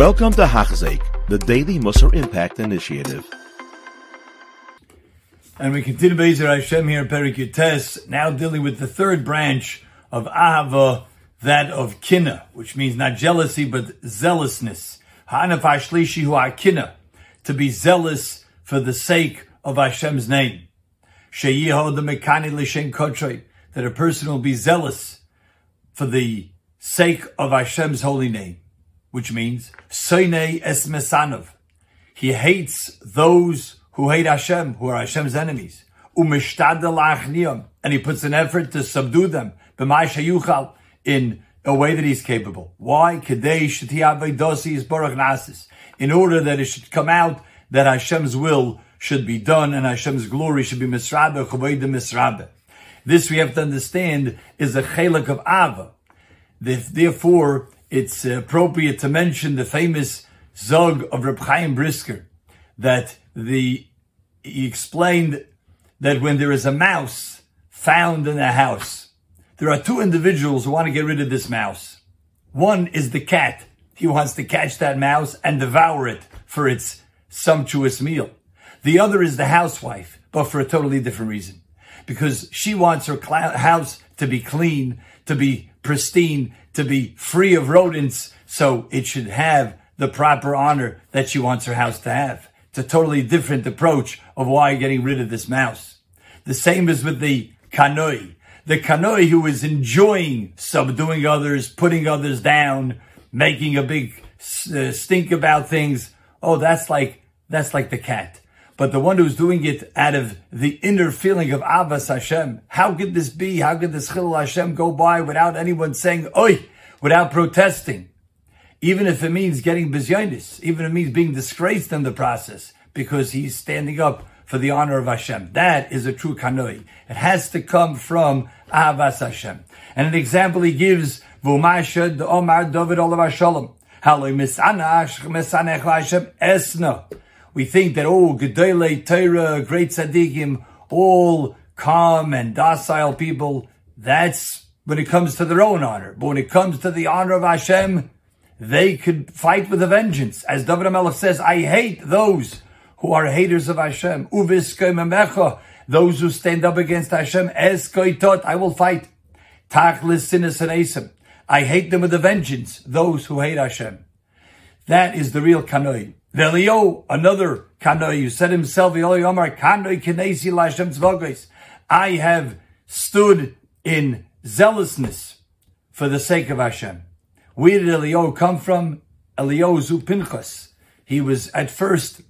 Welcome to Hachzik, the Daily Musar Impact Initiative. And we continue Bezer Hashem here in Perik Yutes, now dealing with the third branch of Ahava, that of Kina, which means not jealousy, but zealousness. Ha'anaf Ashlishi hu Kina, to be zealous for the sake of Hashem's name. Sheyiho the Mekani Lishen Kotrei, that a person will be zealous for the sake of Hashem's holy name, which means Soine es Mesanov. He hates those who hate Hashem, who are Hashem's enemies. And he puts an effort to subdue them in a way that he's capable. Why? In order that it should come out that Hashem's will should be done and Hashem's glory should be misrabe, misrabe. This we have to understand is a chelik of Ava. Therefore, it's appropriate to mention the famous Zog of Reb Chaim Brisker that the he explained that when there is a mouse found in a house, there are two individuals who want to get rid of this mouse. One is the cat. He wants to catch that mouse and devour it for its sumptuous meal. The other is the housewife, but for a totally different reason. Because she wants her house to be clean, to be pristine, to be free of rodents, so it should have the proper honor that she wants her house to have. It's a totally different approach of why getting rid of this mouse. The same is with the kanoi. The kanoi who is enjoying subduing others, putting others down, making a big uh, stink about things. Oh, that's like, that's like the cat. But the one who's doing it out of the inner feeling of Avas Hashem. How could this be? How could this Chilul Hashem go by without anyone saying, oi, without protesting? even if it means getting bizyonis, even if it means being disgraced in the process, because he's standing up for the honor of Hashem. That is a true kanoi. It has to come from Ahavas Hashem. And an example he gives, V'umasha Omar David Olav Shalom. Haloi Hashem esna. We think that, oh, Gedele, Torah, great tzaddikim, all calm and docile people, that's when it comes to their own honor. But when it comes to the honor of Hashem, they could fight with a vengeance. As David HaMelech says, I hate those who are haters of Hashem. Those who stand up against Hashem, eskoitot, I will fight. Tachlis sinas and I hate them with a vengeance, those who hate Hashem. That is the real kanoi. Velio, another kanoi, who said himself, kanoi I have stood in zealousness for the sake of Hashem. Where did Elio come from? Eliozu Pinchas. He was at first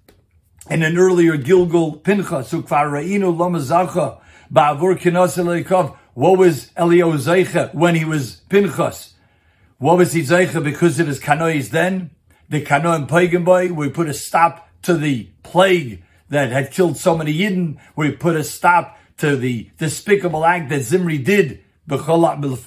in an earlier Gilgul Pinchas, Ukvar Ra'inu Lamazacha, Ba'avur Kinos What was Elio Zeicha when he was Pinchas? What was he Zeicha because of his Kanois then? The Kanoim pagan boy, we put a stop to the plague that had killed so many Yidden. We put a stop to the despicable act that Zimri did he was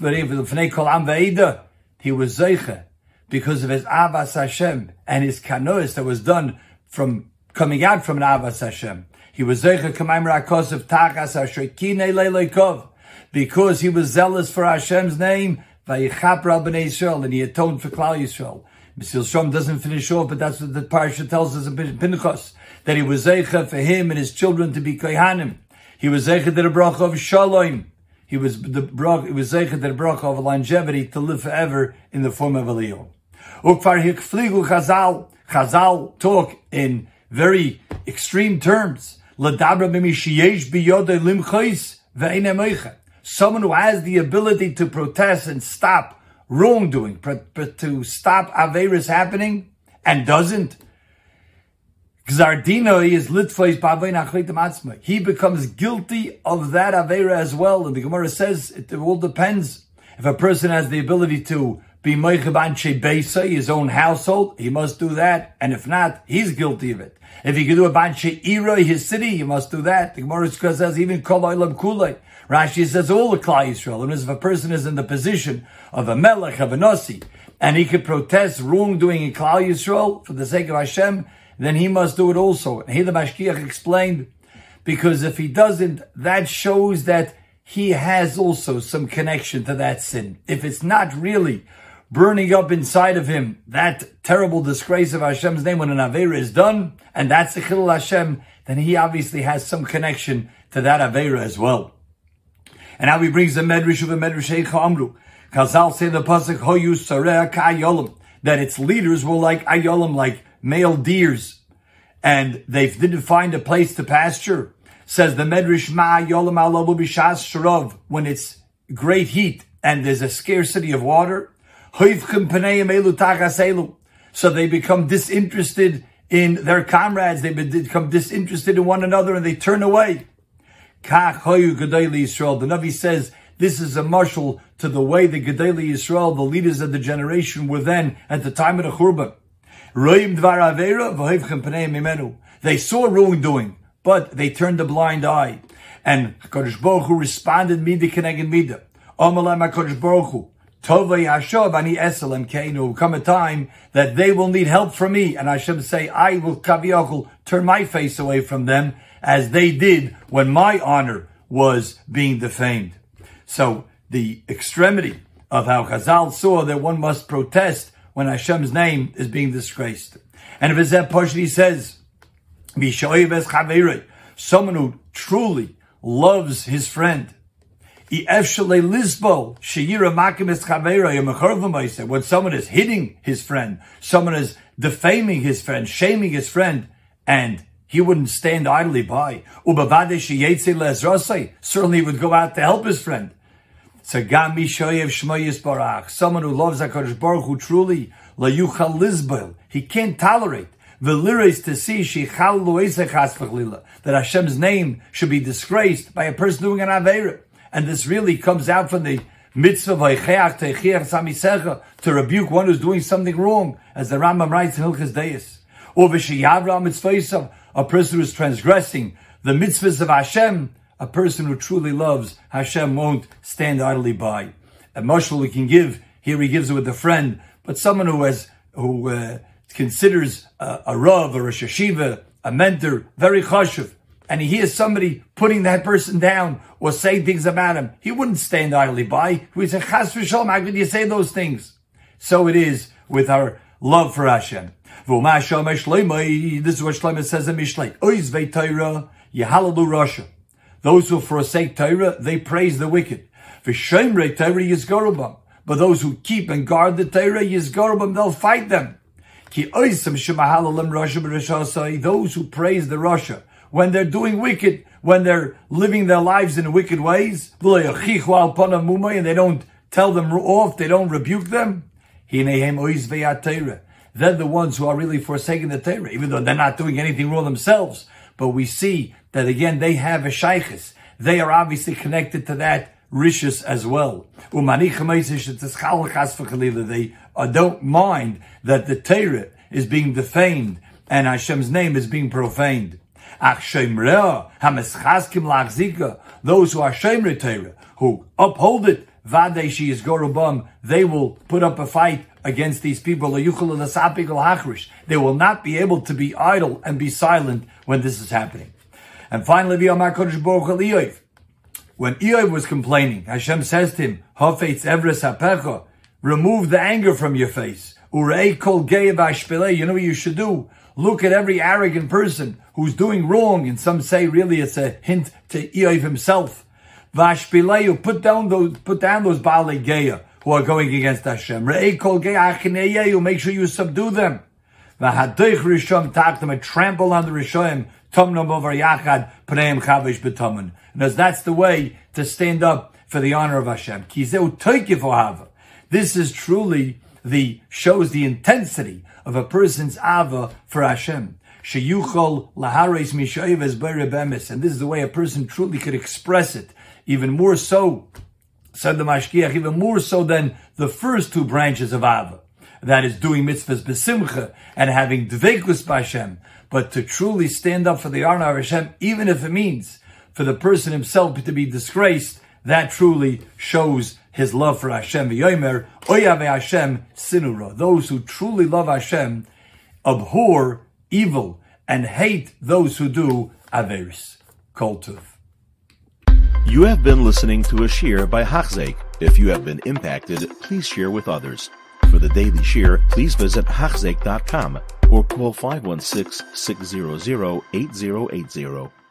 Zeicha because of his Avas Hashem and his Kanois that was done from coming out from an Avas Hashem. He was Zeicha Kamaim Rakos of Tachas because he was zealous for Hashem's name. And he atoned for Klal Yisrael. Mr. Shom doesn't finish off, but that's what the parsha tells us in Pinchas that he was zeicha for him and his children to be kohanim. He was zeicha to the bracha of shalom. He was the brach, it was zeichet the bracha of longevity to live forever in the form of a Leo. Ukfar hikfligu chazal, chazal talk in very extreme terms. Someone who has the ability to protest and stop wrongdoing, but to stop Averis happening, and doesn't, Gzardino is litfais He becomes guilty of that avera as well. And the Gemara says it all depends. If a person has the ability to be meichabanche beisa, his own household, he must do that. And if not, he's guilty of it. If he can do a banche ira, his city, he must do that. The Gemara says even kol kulei. Rashi says all the Klal Yisrael. And if a person is in the position of a melech, of a nasi, and he could protest wrongdoing in Klal Yisrael for the sake of Hashem, then he must do it also. And here the Mashkiach explained, because if he doesn't, that shows that he has also some connection to that sin. If it's not really burning up inside of him that terrible disgrace of Hashem's name when an Avera is done, and that's the Chilul Hashem, then he obviously has some connection to that Avera as well. And now he brings the Medrash of the Medrash Amru. Chazal say the Pasuk, Hoyu Ka'ayolim, that its leaders were like Ayolim, like male deers, and they didn't find a place to pasture. Says the Medrash Ma Yolim Alabu Bishas Sharav, when it's great heat and there's a scarcity of water, so they become disinterested in their comrades, they become disinterested in one another and they turn away. The Navi says this is a marshal to the way the Gedali Yisrael, the leaders of the generation, were then at the time of the Churban. They saw wrongdoing, but they turned a blind eye. And Kodesh Baruch Hu responded mida keneged mida. Amalem HaKadosh. Tovei Hashav ani eselem keinu. Come a time that they will need help from me, and Hashem say, I will kaviyachol turn my face away from them, as they did when my honor was being defamed. So the extremity of how Chazal saw that one must protest when Hashem's name is being disgraced. And if that he says, someone who truly loves his friend, when someone is hitting his friend, someone is defaming his friend, shaming his friend, and he wouldn't stand idly by. Certainly he would go out to help his friend. Someone who loves HaKadosh Baruch Hu truly, he can't tolerate the lyrics to see that Hashem's name should be disgraced by a person doing an Aveirah. And this really comes out from the mitzvah to rebuke one who's doing something wrong, as the Rambam writes in Hilchas Deis. Or a person who's transgressing the mitzvahs of Hashem, a person who truly loves Hashem won't stand idly by. A mushal we can give, here he gives it with a friend, but someone who has, who uh, considers a, a rav or a shashiva, a mentor, very chashuv, and he hears somebody putting that person down or saying things about him, he wouldn't stand idly by. He would say, Chas how could you say those things? So it is with our love for Hashem. This is what Shlomo says in Mishlei. Oiz Yehalalu Rasha. Those who forsake Torah, they praise the wicked. V'shemrei Torah yizgorubam. But those who keep and guard the Torah, yizgorubam, they'll fight them. Those who praise the Rasha, when they're doing wicked, when they're living their lives in wicked ways, and they don't tell them off, they don't rebuke them. They're the ones who are really forsaking the Torah, even though they're not doing anything wrong themselves. But we see that again, they have a shaykhis. They are obviously connected to that rishis as well. They uh, don't mind that the Torah is being defamed and Hashem's name is being profaned. Those who are Shemre Torah, who uphold it, Vadeshi is Gorubam, they will put up a fight against these people. They will not be able to be idle and be silent when this is happening. And finally, when Eoy was complaining, Hashem says to him, remove the anger from your face. You know what you should do? Look at every arrogant person who's doing wrong, and some say really it's a hint to Eiv himself. Vashpileyu, put down those, put down those Baalei Geya who are going against Hashem. Make sure you subdue them. V'hadoich Rishon them, trample on the Rishon, tomnam over yachad, pneim chavish b'tomen. And as that's the way to stand up for the honor of Hashem. Kiseu Taikifohava. This is truly the, shows the intensity of a person's ava for Hashem. Sheyuchol lahares mishayiv bemis, and this is the way a person truly could express it, even more so, said the Mashkiach, even more so than the first two branches of ava, that is doing mitzvahs besimcha and having dvekus b'Hashem, but to truly stand up for the honor of Hashem, even if it means for the person himself to be disgraced, that truly shows his love for Hashem. V'yomer, oyave Hashem sinura. Those who truly love Hashem abhor evil and hate those who do averis. Koltuv. You have been listening to a shir by Hachzeik. If you have been impacted, please share with others. for the daily shir, please visit Hachzeik.com or call 516 600 8080.